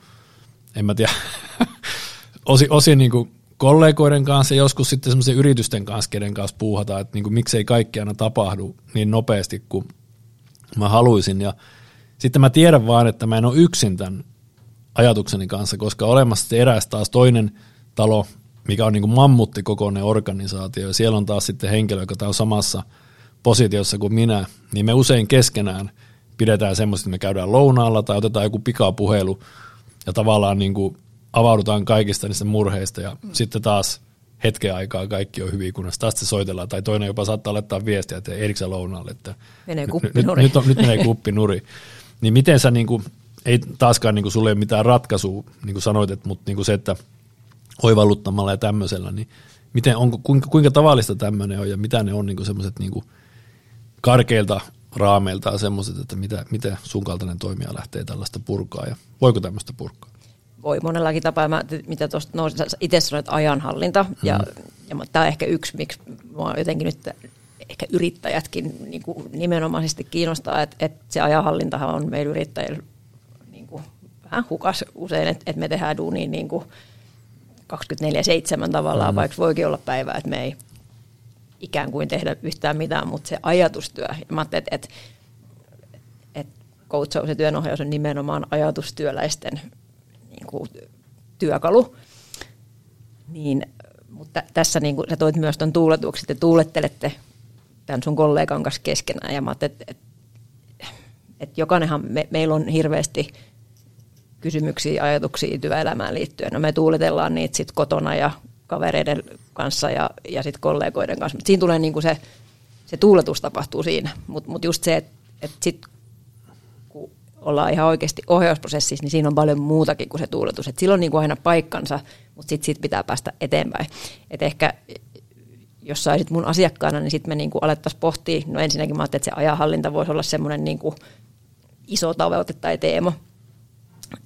en mä tiedä, osin, osin niin kuin kollegoiden kanssa joskus sitten semmoisen yritysten kanssa, kenen kanssa puuhataan, että niin kuin, miksei kaikki aina tapahdu niin nopeasti kuin mä haluaisin. Ja sitten mä tiedän vaan, että mä en ole yksin tämän ajatukseni kanssa, koska olemassa eräs taas toinen talo, mikä on niin kuin mammutti kokoinen organisaatio, ja siellä on taas sitten henkilö, joka on samassa positiossa kuin minä, niin me usein keskenään pidetään semmoista, että me käydään lounaalla tai otetaan joku pikapuhelu, ja tavallaan niin kuin avaudutaan kaikista niistä murheista, ja mm. sitten taas hetken aikaa kaikki on hyvin, kunnes taas se soitellaan, tai toinen jopa saattaa laittaa viestiä, että eriksä lounaalle, että menee nyt, nyt, nyt, on, nyt menee kuppi nuri. Niin miten sä, niin kuin, ei taaskaan niin kuin sulle ei mitään ratkaisua, niin kuin sanoit, että, mutta niin kuin se, että oivalluttamalla ja tämmöisellä, niin miten, onko, kuinka, kuinka tavallista tämmöinen on ja mitä ne on niin semmoiset niin karkeilta raameiltaan semmoiset, että mitä, miten sun kaltainen toimija lähtee tällaista purkaa ja voiko tämmöistä purkaa? Voi monellakin tapaa, mä, mitä tuosta no, itse sanoit ajanhallinta ja, mm. ja tämä on ehkä yksi, miksi mua jotenkin nyt ehkä yrittäjätkin niin kuin nimenomaisesti kiinnostaa, että, että se ajanhallintahan on meillä yrittäjillä niin kuin vähän hukas usein, että, että me tehdään duunia niin kuin 24-7 tavallaan, mm. vaikka voikin olla päivä, että me ei ikään kuin tehdä yhtään mitään, mutta se ajatustyö, ja mä ajattelin, että, että, että coachaus ja työnohjaus on nimenomaan ajatustyöläisten niin kuin, työkalu, niin, mutta tässä niin kuin, sä toit myös tuon tuuletuksen, että tuulettelette tämän sun kollegan kanssa keskenään, ja mä että, että, että jokainenhan, me, meillä on hirveästi – kysymyksiä, ajatuksia työelämään liittyen. No me tuuletellaan niitä sitten kotona ja kavereiden kanssa ja, ja sitten kollegoiden kanssa. Mutta siinä tulee niinku se, se tuuletus tapahtuu siinä. Mutta mut just se, että et sitten ollaan ihan oikeasti ohjausprosessissa, niin siinä on paljon muutakin kuin se tuuletus. Et sillä on niinku aina paikkansa, mutta sitten sit pitää päästä eteenpäin. Et ehkä jos saisit mun asiakkaana, niin sitten me niinku alettaisiin pohtia, no ensinnäkin mä ajattelin, että se ajanhallinta voisi olla semmoinen niinku iso tavoite tai teema,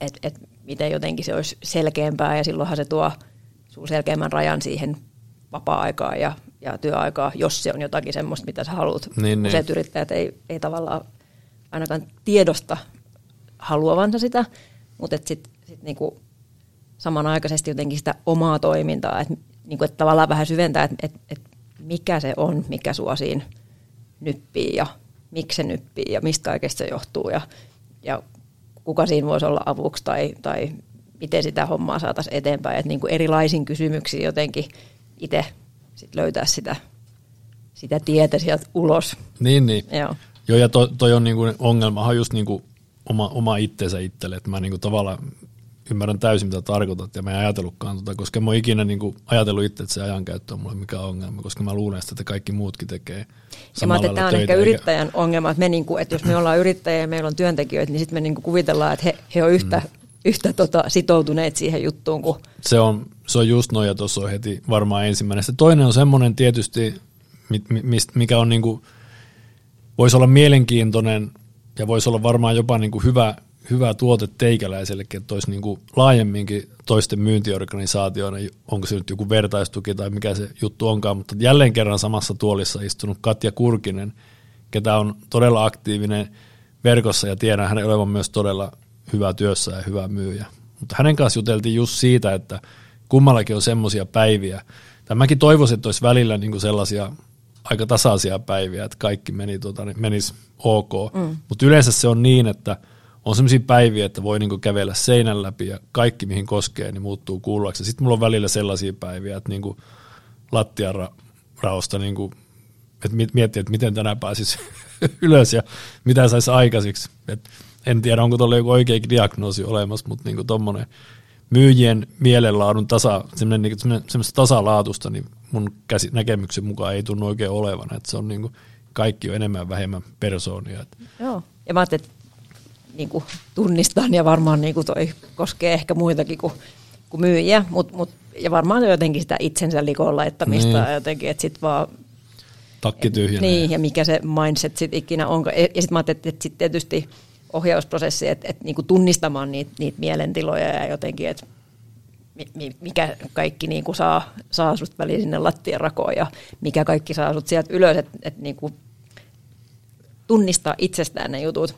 että et miten jotenkin se olisi selkeämpää ja silloinhan se tuo sun selkeämmän rajan siihen vapaa-aikaan ja, ja työaikaa, jos se on jotakin semmoista, mitä sä haluat. Niin, Useat niin. yrittäjät ei, ei tavallaan ainakaan tiedosta haluavansa sitä, mutta sitten sit niinku samanaikaisesti jotenkin sitä omaa toimintaa, että niinku, et tavallaan vähän syventää, että et, et mikä se on, mikä sua siinä nyppii ja miksi se nyppii ja mistä kaikesta se johtuu ja, ja kuka siinä voisi olla avuksi tai, tai miten sitä hommaa saataisiin eteenpäin. Että niin kuin erilaisin kysymyksiin jotenkin itse sit löytää sitä, sitä tietä sieltä ulos. Niin, niin. Joo. Joo, ja toi, toi on niin kuin ongelmahan just niin kuin oma, oma itsensä itselle, että mä niin kuin tavallaan ymmärrän täysin, mitä tarkoitat, ja mä en ajatellutkaan tota, koska mä oon ikinä niin kuin ajatellut itse, että se ajankäyttö on mulle mikä on ongelma, koska mä luulen että kaikki muutkin tekee Ja mä että tämä on ehkä yrittäjän eikä... ongelma, että, me niin kuin, että jos me ollaan yrittäjiä ja meillä on työntekijöitä, niin sitten me niin kuin kuvitellaan, että he, he on yhtä, mm. yhtä tota, sitoutuneet siihen juttuun kuin... Se on, se on just noin, ja tuossa on heti varmaan ensimmäinen. Se toinen on semmoinen tietysti, mikä on niin kuin, voisi olla mielenkiintoinen ja voisi olla varmaan jopa niin kuin hyvä hyvä tuote teikäläisellekin, että olisi niin kuin laajemminkin toisten myyntiorganisaatioina, onko se nyt joku vertaistuki tai mikä se juttu onkaan, mutta jälleen kerran samassa tuolissa istunut Katja Kurkinen, ketä on todella aktiivinen verkossa ja tiedän hänen olevan myös todella hyvä työssä ja hyvä myyjä. Mutta hänen kanssa juteltiin just siitä, että kummallakin on semmoisia päiviä, tai mäkin toivoisin, että olisi välillä niin kuin sellaisia aika tasaisia päiviä, että kaikki meni, tuota, niin menisi ok, mm. mutta yleensä se on niin, että – on sellaisia päiviä, että voi niinku kävellä seinän läpi ja kaikki mihin koskee, niin muuttuu kuuluvaksi. Sitten mulla on välillä sellaisia päiviä, että niinku lattian ra- raosta niinku, että miettii, että miten tänään pääsisi ylös ja mitä saisi aikaisiksi. Et en tiedä, onko tuolla joku oikeakin diagnoosi olemassa, mutta niinku tuommoinen myyjien mielenlaadun tasa, semmoinen, niinku, semmoista tasalaatusta, niin mun käsi, näkemyksen mukaan ei tunnu oikein olevan. Että se on niinku, kaikki on enemmän vähemmän persoonia. Joo, ja mä ajattelin, että niin kuin tunnistan ja varmaan niin kuin toi koskee ehkä muitakin kuin, kuin myyjiä, mut, mut, ja varmaan jotenkin sitä itsensä likoon laittamista niin. jotenkin, että sitten vaan Takki tyhjänä. Niin, ja mikä se mindset sitten ikinä onko. Ja sitten mä ajattelin, että sitten tietysti ohjausprosessi, että, että niin kuin tunnistamaan niitä, niitä mielentiloja ja jotenkin, että mikä kaikki niin kuin saa, saa sut väliin sinne lattian rakoon ja mikä kaikki saa sut sieltä ylös, että, että niin tunnistaa itsestään ne jutut.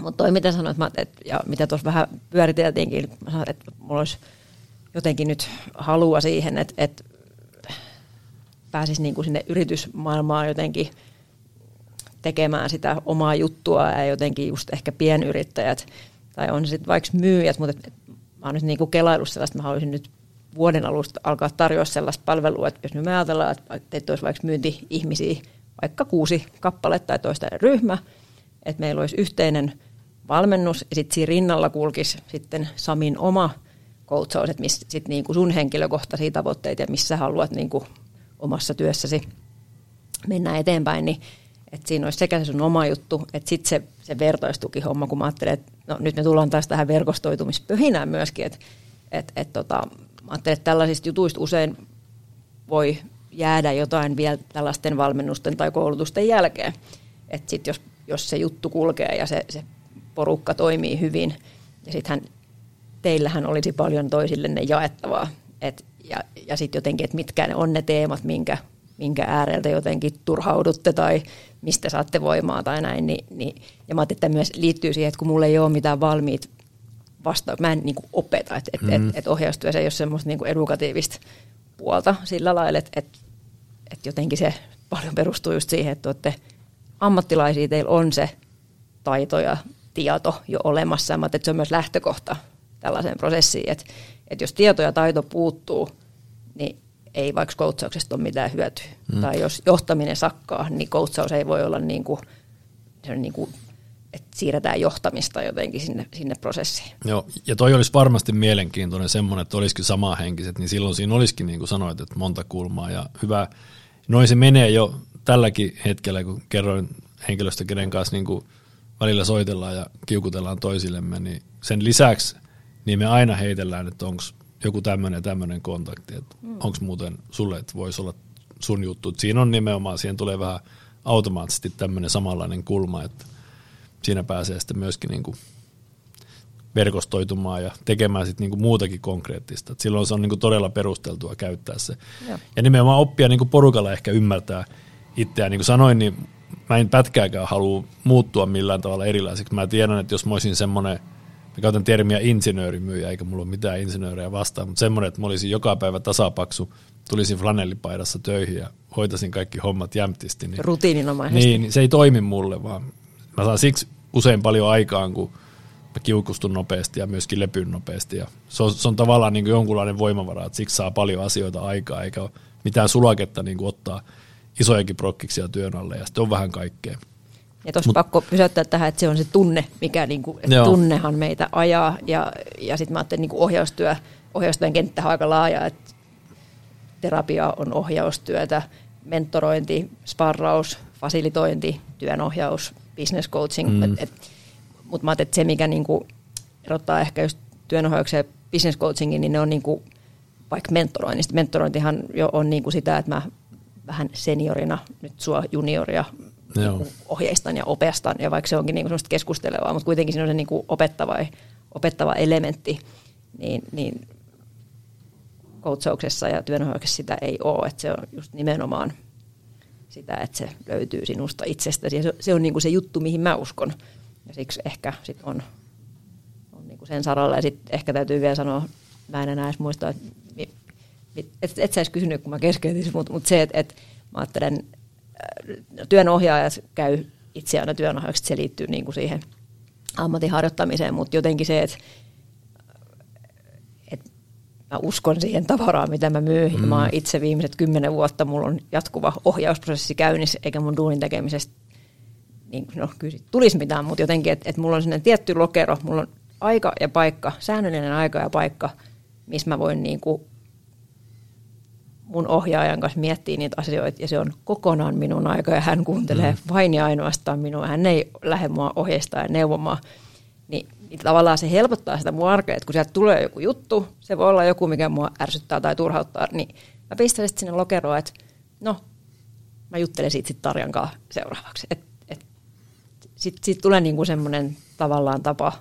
Mutta toi mitä sanoit, mä, et, ja mitä tuossa vähän pyöriteltiinkin, sanoin, että mulla olisi jotenkin nyt halua siihen, että, että pääsisi niin kuin sinne yritysmaailmaan jotenkin tekemään sitä omaa juttua ja jotenkin just ehkä pienyrittäjät tai on sitten vaikka myyjät, mutta et, et, mä oon nyt niin kuin kelailu sellaista, mä haluaisin nyt vuoden alusta alkaa tarjoa sellaista palvelua, että jos me ajatellaan, että teitä olisi vaikka myynti-ihmisiä, vaikka kuusi kappaletta tai toista ryhmä, että meillä olisi yhteinen valmennus ja sitten siinä rinnalla kulkisi sitten Samin oma coachaus, että missä sitten niinku sun henkilökohtaisia tavoitteita ja missä haluat niinku omassa työssäsi mennä eteenpäin, niin että siinä olisi sekä se sun oma juttu, että sitten se, se vertaistukihomma, kun mä ajattelen, että no, nyt me tullaan taas tähän verkostoitumispöhinään myöskin, että et, et, tota, ajattelen, että tällaisista jutuista usein voi jäädä jotain vielä tällaisten valmennusten tai koulutusten jälkeen. Että sitten jos, jos se juttu kulkee ja se, se porukka toimii hyvin, ja sittenhän teillähän olisi paljon toisillenne jaettavaa. Et, ja ja sitten jotenkin, että mitkä ne on ne teemat, minkä, minkä ääreltä jotenkin turhaudutte tai mistä saatte voimaa tai näin. Niin, niin, ja mä että myös liittyy siihen, että kun mulla ei ole mitään valmiit vasta, mä en niin kuin opeta, että et, mm. et, et ohjaustyössä ei ole semmoista niin kuin edukatiivista puolta sillä lailla, että et, et jotenkin se paljon perustuu just siihen, että olette ammattilaisia, teillä on se taito ja tieto jo olemassa. Mä että se on myös lähtökohta tällaiseen prosessiin, että, että jos tieto ja taito puuttuu, niin ei vaikka coachauksesta ole mitään hyötyä. Mm. Tai jos johtaminen sakkaa, niin coachaus ei voi olla niin kuin, se on niin kuin että siirretään johtamista jotenkin sinne, sinne prosessiin. Joo, ja toi olisi varmasti mielenkiintoinen semmoinen, että olisikin henkiset, niin silloin siinä olisikin niin kuin sanoit, että monta kulmaa ja hyvä. Noin se menee jo tälläkin hetkellä, kun kerroin henkilöstä, kenen kanssa niin kuin välillä soitellaan ja kiukutellaan toisillemme, niin sen lisäksi niin me aina heitellään, että onko joku tämmöinen tämmöinen kontakti, että mm. onko muuten sulle, että voisi olla sun juttu. Et siinä on nimenomaan, siihen tulee vähän automaattisesti tämmöinen samanlainen kulma, että siinä pääsee sitten myöskin niin kuin verkostoitumaan ja tekemään sitten niin muutakin konkreettista. Et silloin se on niin kuin todella perusteltua käyttää se. Ja, ja nimenomaan oppia niin kuin porukalla ehkä ymmärtää itseään. Niin kuin sanoin, niin mä en pätkääkään halua muuttua millään tavalla erilaiseksi. Mä tiedän, että jos mä olisin semmoinen, mä käytän termiä insinöörimyyjä, eikä mulla ole mitään insinöörejä vastaan, mutta semmoinen, että mä olisin joka päivä tasapaksu, tulisin flanellipaidassa töihin ja hoitasin kaikki hommat jämptisti. Niin, Rutiininomaisesti. Niin, se ei toimi mulle, vaan mä saan siksi usein paljon aikaan, kun mä kiukustun nopeasti ja myöskin lepyn nopeasti. Ja se, on, se on tavallaan niin kuin jonkunlainen voimavara, että siksi saa paljon asioita aikaa, eikä ole mitään sulaketta niin kuin ottaa isojakin prokkiksia työn alle, ja sitten on vähän kaikkea. Ja tuossa pakko pysäyttää tähän, että se on se tunne, mikä niin kuin, että tunnehan meitä ajaa, ja, ja sitten mä ajattelin niin kuin ohjaustyö, ohjaustyön kenttä on aika laaja, että terapia on ohjaustyötä, mentorointi, sparraus, fasilitointi, työnohjaus, business coaching. Mm. Mutta mä että se, mikä niinku erottaa ehkä just työnohjauksen ja business coachingin, niin ne on niinku, vaikka mentoroinnista. Mentorointihan jo on niinku sitä, että mä vähän seniorina nyt sua junioria niinku ohjeistan ja opestan, ja vaikka se onkin niinku semmoista keskustelevaa, mutta kuitenkin siinä on se niinku opettava, opettava elementti, niin, niin coachauksessa ja työnohjauksessa sitä ei ole, että se on just nimenomaan – sitä, että se löytyy sinusta itsestäsi. Ja se, se on niin kuin se juttu, mihin mä uskon. Ja siksi ehkä sit on, on niin kuin sen saralla. Ja sitten ehkä täytyy vielä sanoa, mä en enää edes muista, että et, et sä edes kysynyt, kun mä keskeytin, mutta mut se, että et, mä ajattelen, työnohjaajat käy itse aina työnohjaajaksi, se liittyy niin kuin siihen ammatin harjoittamiseen, mutta jotenkin se, että mä uskon siihen tavaraan, mitä mä myyn. Mm. Mä itse viimeiset kymmenen vuotta, mulla on jatkuva ohjausprosessi käynnissä, eikä mun duunin tekemisestä niin, no, kyllä tulisi mitään, mutta jotenkin, että et mulla on sellainen tietty lokero, mulla on aika ja paikka, säännöllinen aika ja paikka, missä mä voin niin kuin mun ohjaajan kanssa miettiä niitä asioita, ja se on kokonaan minun aika, ja hän kuuntelee mm. vain ja ainoastaan minua. Hän ei lähde mua ohjeistaa ja neuvomaan. Niin niin tavallaan se helpottaa sitä mun arkea, että kun sieltä tulee joku juttu, se voi olla joku, mikä mua ärsyttää tai turhauttaa, niin mä pistän sitten sinne lokeroon, että no, mä juttelen siitä sitten Tarjan kanssa seuraavaksi. Et, et, sitten sit tulee niinku semmoinen tavallaan tapa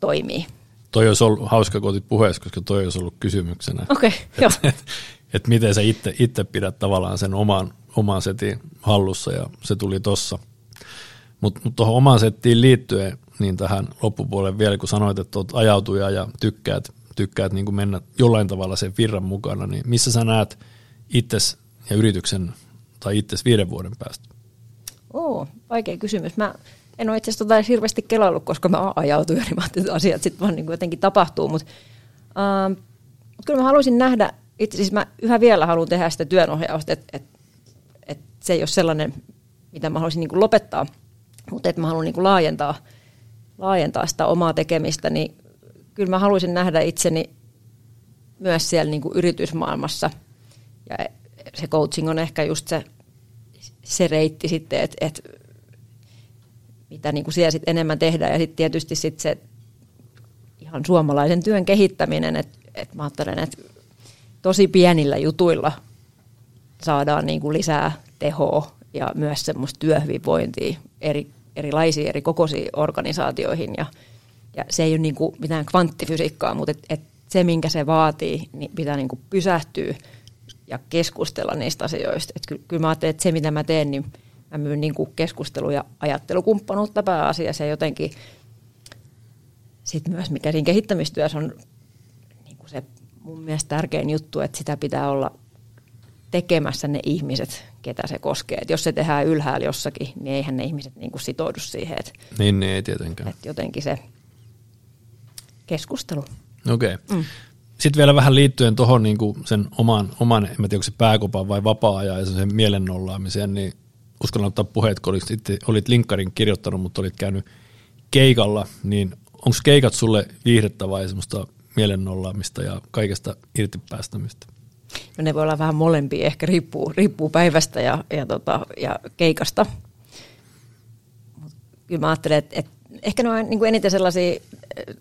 toimii. Toi olisi ollut hauska, kun otit puheessa, koska toi olisi ollut kysymyksenä. Okei, okay, joo. Et, et miten sä itse, itse pidät tavallaan sen oman, oman setin hallussa ja se tuli tossa. Mutta mut tuohon omaan settiin liittyen, niin tähän loppupuolelle vielä, kun sanoit, että olet ajautuja ja tykkäät, tykkäät niin kuin mennä jollain tavalla sen virran mukana, niin missä sä näet itses ja yrityksen tai itses viiden vuoden päästä? Oo, vaikea kysymys. Mä en ole itse asiassa tota hirveästi kelaillut, koska mä oon ajautunut ja niin asiat sitten vaan niin jotenkin tapahtuu, mutta ähm, Mutta kyllä mä haluaisin nähdä, itse siis mä yhä vielä haluan tehdä sitä työnohjausta, että et, et se ei ole sellainen, mitä mä haluaisin niin lopettaa, mutta että mä haluan niin laajentaa, laajentaa sitä omaa tekemistä, niin kyllä mä haluaisin nähdä itseni myös siellä niin yritysmaailmassa. Ja se coaching on ehkä just se, se reitti sitten, että, että mitä niin kuin siellä sit enemmän tehdään. Ja sitten tietysti sit se ihan suomalaisen työn kehittäminen, että, että mä ajattelen, että tosi pienillä jutuilla saadaan niin kuin lisää tehoa ja myös semmoista työhyvinvointia eri, erilaisiin eri kokoisiin organisaatioihin. Ja, ja se ei ole niin kuin mitään kvanttifysiikkaa, mutta et, et se, minkä se vaatii, niin pitää niin kuin pysähtyä ja keskustella niistä asioista. Et kyllä, kyllä mä ajattelen, että se, mitä mä teen, niin niin kuin keskustelu- ja ajattelukumppanuutta pääasiassa ja jotenkin sitten myös, mikä siinä kehittämistyössä on niin kuin se mun mielestä tärkein juttu, että sitä pitää olla tekemässä ne ihmiset, ketä se koskee. Et jos se tehdään ylhäällä jossakin, niin eihän ne ihmiset niin kuin sitoudu siihen. Et, niin, niin, ei tietenkään. Et jotenkin se keskustelu. Okei. Okay. Mm. Sitten vielä vähän liittyen tuohon niin sen oman, oman, en tiedä onko se pääkopan vai vapaa-ajan ja sen mielennollaamiseen, niin uskallan ottaa puheet, kun olit, itse, olit linkkarin kirjoittanut, mutta olit käynyt keikalla, niin onko keikat sulle viihdettä vai semmoista mielennollaamista ja kaikesta irti päästämistä? No ne voi olla vähän molempia, ehkä riippuu, riippuu päivästä ja, ja, tota, ja keikasta. Mut kyllä mä ajattelen, että, että ehkä ne on niin kuin eniten sellaisia,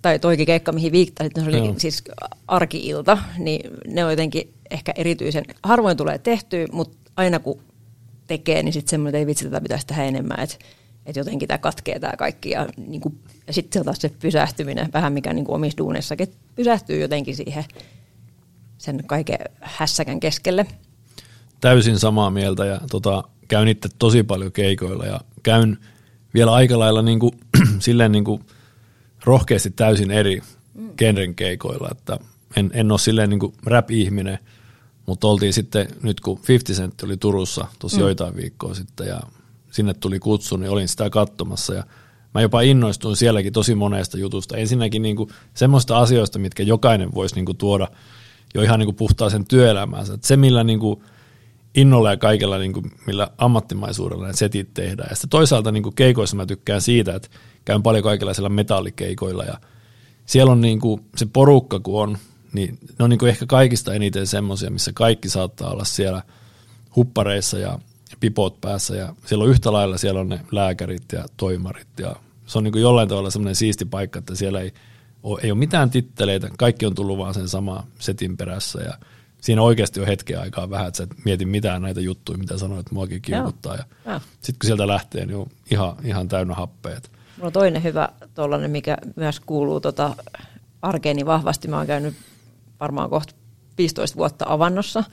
tai toikin keikka, mihin viittasit, se oli Joo. siis arkiilta, niin ne on jotenkin ehkä erityisen, harvoin tulee tehtyä, mutta aina kun tekee, niin sitten semmoinen, että ei vitsi, tätä pitäisi tehdä enemmän, että, että jotenkin tämä katkee tämä kaikki. Ja, niin kuin, ja sitten se taas se pysähtyminen, vähän mikä niin kuin omissa duunissakin, pysähtyy jotenkin siihen sen kaiken hässäkän keskelle. Täysin samaa mieltä ja tota, käyn itse tosi paljon keikoilla ja käyn vielä aika lailla niin kuin, silleen niin kuin rohkeasti täysin eri mm. genren keikoilla, että en, en ole silleen niin kuin rap-ihminen – mutta oltiin sitten, nyt kun 50 Cent oli Turussa tosi mm. joitain viikkoa sitten ja sinne tuli kutsu, niin olin sitä katsomassa ja mä jopa innoistuin sielläkin tosi monesta jutusta. Ensinnäkin niin kuin semmoista asioista, mitkä jokainen voisi niin kuin tuoda jo ihan niin kuin puhtaaseen työelämäänsä. Et se, millä niin kuin innolla ja kaikella, niin kuin, millä ammattimaisuudella ne setit tehdään. Ja sitten toisaalta niin kuin keikoissa mä tykkään siitä, että käyn paljon kaikenlaisilla metallikeikoilla ja siellä on niin kuin se porukka, kun on niin ne on niin kuin ehkä kaikista eniten semmoisia, missä kaikki saattaa olla siellä huppareissa ja pipot päässä ja siellä on yhtä lailla siellä on ne lääkärit ja toimarit ja se on niin kuin jollain tavalla semmoinen siisti paikka, että siellä ei ole, ei ole mitään titteleitä, kaikki on tullut vaan sen sama setin perässä ja siinä oikeasti on hetken aikaa vähän, että sä et mieti mitään näitä juttuja, mitä sanoit, että muakin kiukuttaa. Ja sitten kun sieltä lähtee, niin on ihan, ihan täynnä happeet. Mulla on toinen hyvä tuollainen, mikä myös kuuluu tota arkeeni vahvasti. Mä oon käynyt varmaan kohta 15 vuotta avannossa.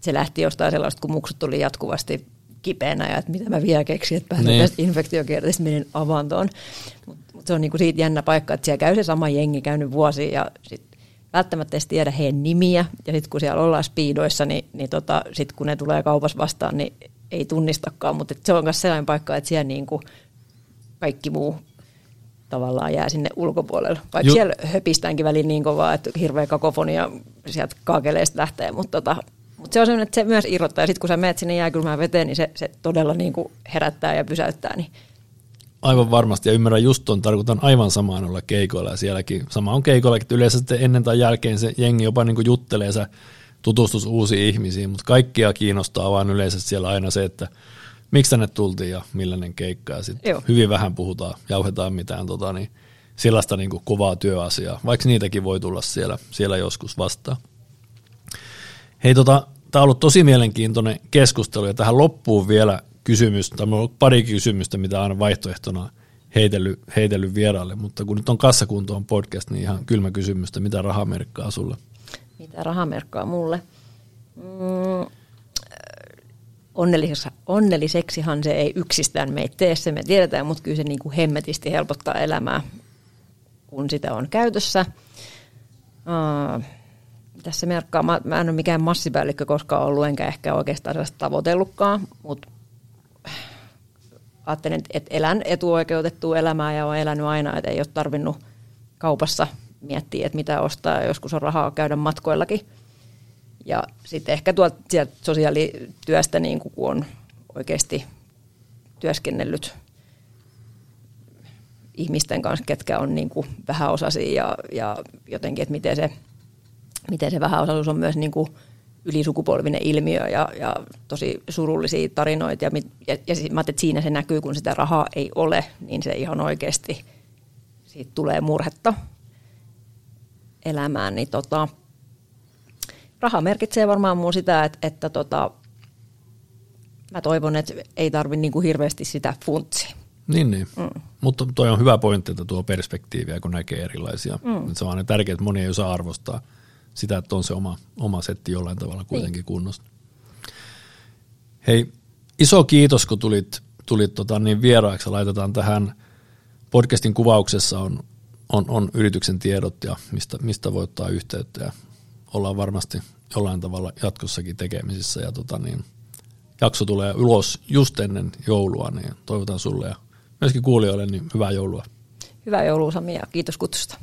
Se lähti jostain sellaista, kun muksut tuli jatkuvasti kipeänä ja että mitä mä vielä keksin, että pääsen niin. tästä infektiokierteestä menen avantoon. Mutta mut se on niinku siitä jännä paikka, että siellä käy se sama jengi käynyt vuosia ja sit välttämättä edes tiedä heidän nimiä. Ja sitten kun siellä ollaan speedoissa, niin, niin tota, sit kun ne tulee kaupassa vastaan, niin ei tunnistakaan. Mutta se on myös sellainen paikka, että siellä niinku kaikki muu tavallaan jää sinne ulkopuolelle. Vaikka Ju- siellä höpistäänkin väliin niin kovaa, että hirveä kakofonia sieltä kaakeleista lähtee, mutta tota, mutta se on sellainen, että se myös irrottaa. Ja sitten kun sä menet sinne jääkylmään veteen, niin se, se todella niin kuin herättää ja pysäyttää. Niin. Aivan varmasti, ja ymmärrän just tuon, tarkoitan aivan samaan olla keikoilla, ja sielläkin sama on keikoilla, että yleensä sitten ennen tai jälkeen se jengi jopa niin kuin juttelee, sä tutustus uusiin ihmisiin, mutta kaikkia kiinnostaa vaan yleensä siellä aina se, että miksi tänne tultiin ja millainen keikka. Ja sit hyvin vähän puhutaan, jauhetaan mitään tota, niin sellaista niin kuin kovaa työasiaa, vaikka niitäkin voi tulla siellä, siellä joskus vastaan. Hei, tota, tämä on ollut tosi mielenkiintoinen keskustelu ja tähän loppuu vielä kysymys, tai on pari kysymystä, mitä aina vaihtoehtona heitellyt, heitellyt vieraille, mutta kun nyt on kassakuntoon podcast, niin ihan kylmä kysymystä, mitä rahamerkkaa sulle? Mitä rahamerkkaa mulle? Mm, onnelliseksihan se ei yksistään meitä tee, se me tiedetään, mutta kyllä se niin kuin hemmetisti helpottaa elämää, kun sitä on käytössä. Uh, tässä merkkaa, mä, mä en ole mikään massipäällikkö koskaan ollut, enkä ehkä oikeastaan sellaista tavoitellutkaan, mutta ajattelen, että elän etuoikeutettua elämää ja olen elänyt aina, että ei ole tarvinnut kaupassa miettii, että mitä ostaa, joskus on rahaa käydä matkoillakin. Ja sitten ehkä tuolta sieltä sosiaalityöstä, niin kun on oikeasti työskennellyt ihmisten kanssa, ketkä on niin kuin vähäosaisia ja, ja jotenkin, että miten se, miten se vähäosaisuus on myös niin kuin ylisukupolvinen ilmiö ja, ja tosi surullisia tarinoita. Ja, ja, ja mä että siinä se näkyy, kun sitä rahaa ei ole, niin se ihan oikeasti siitä tulee murhetta elämään. Niin tota, raha merkitsee varmaan mun sitä, että, että tota, mä toivon, että ei tarvi niin kuin hirveästi sitä funtsia. Niin, niin. Mm. mutta toi on hyvä pointti, että tuo perspektiiviä, kun näkee erilaisia. Mm. Se on tärkeää, että moni ei osaa arvostaa sitä, että on se oma, oma setti jollain tavalla kuitenkin niin. kunnossa. Hei, iso kiitos, kun tulit, tulit tota, niin vieraaksi. Laitetaan tähän podcastin kuvauksessa on, on, on yrityksen tiedot ja mistä, mistä voi ottaa yhteyttä ja ollaan varmasti jollain tavalla jatkossakin tekemisissä ja tota, niin, jakso tulee ulos just ennen joulua, niin toivotan sulle ja myöskin kuulijoille niin hyvää joulua. Hyvää joulua Sami ja kiitos kutsusta.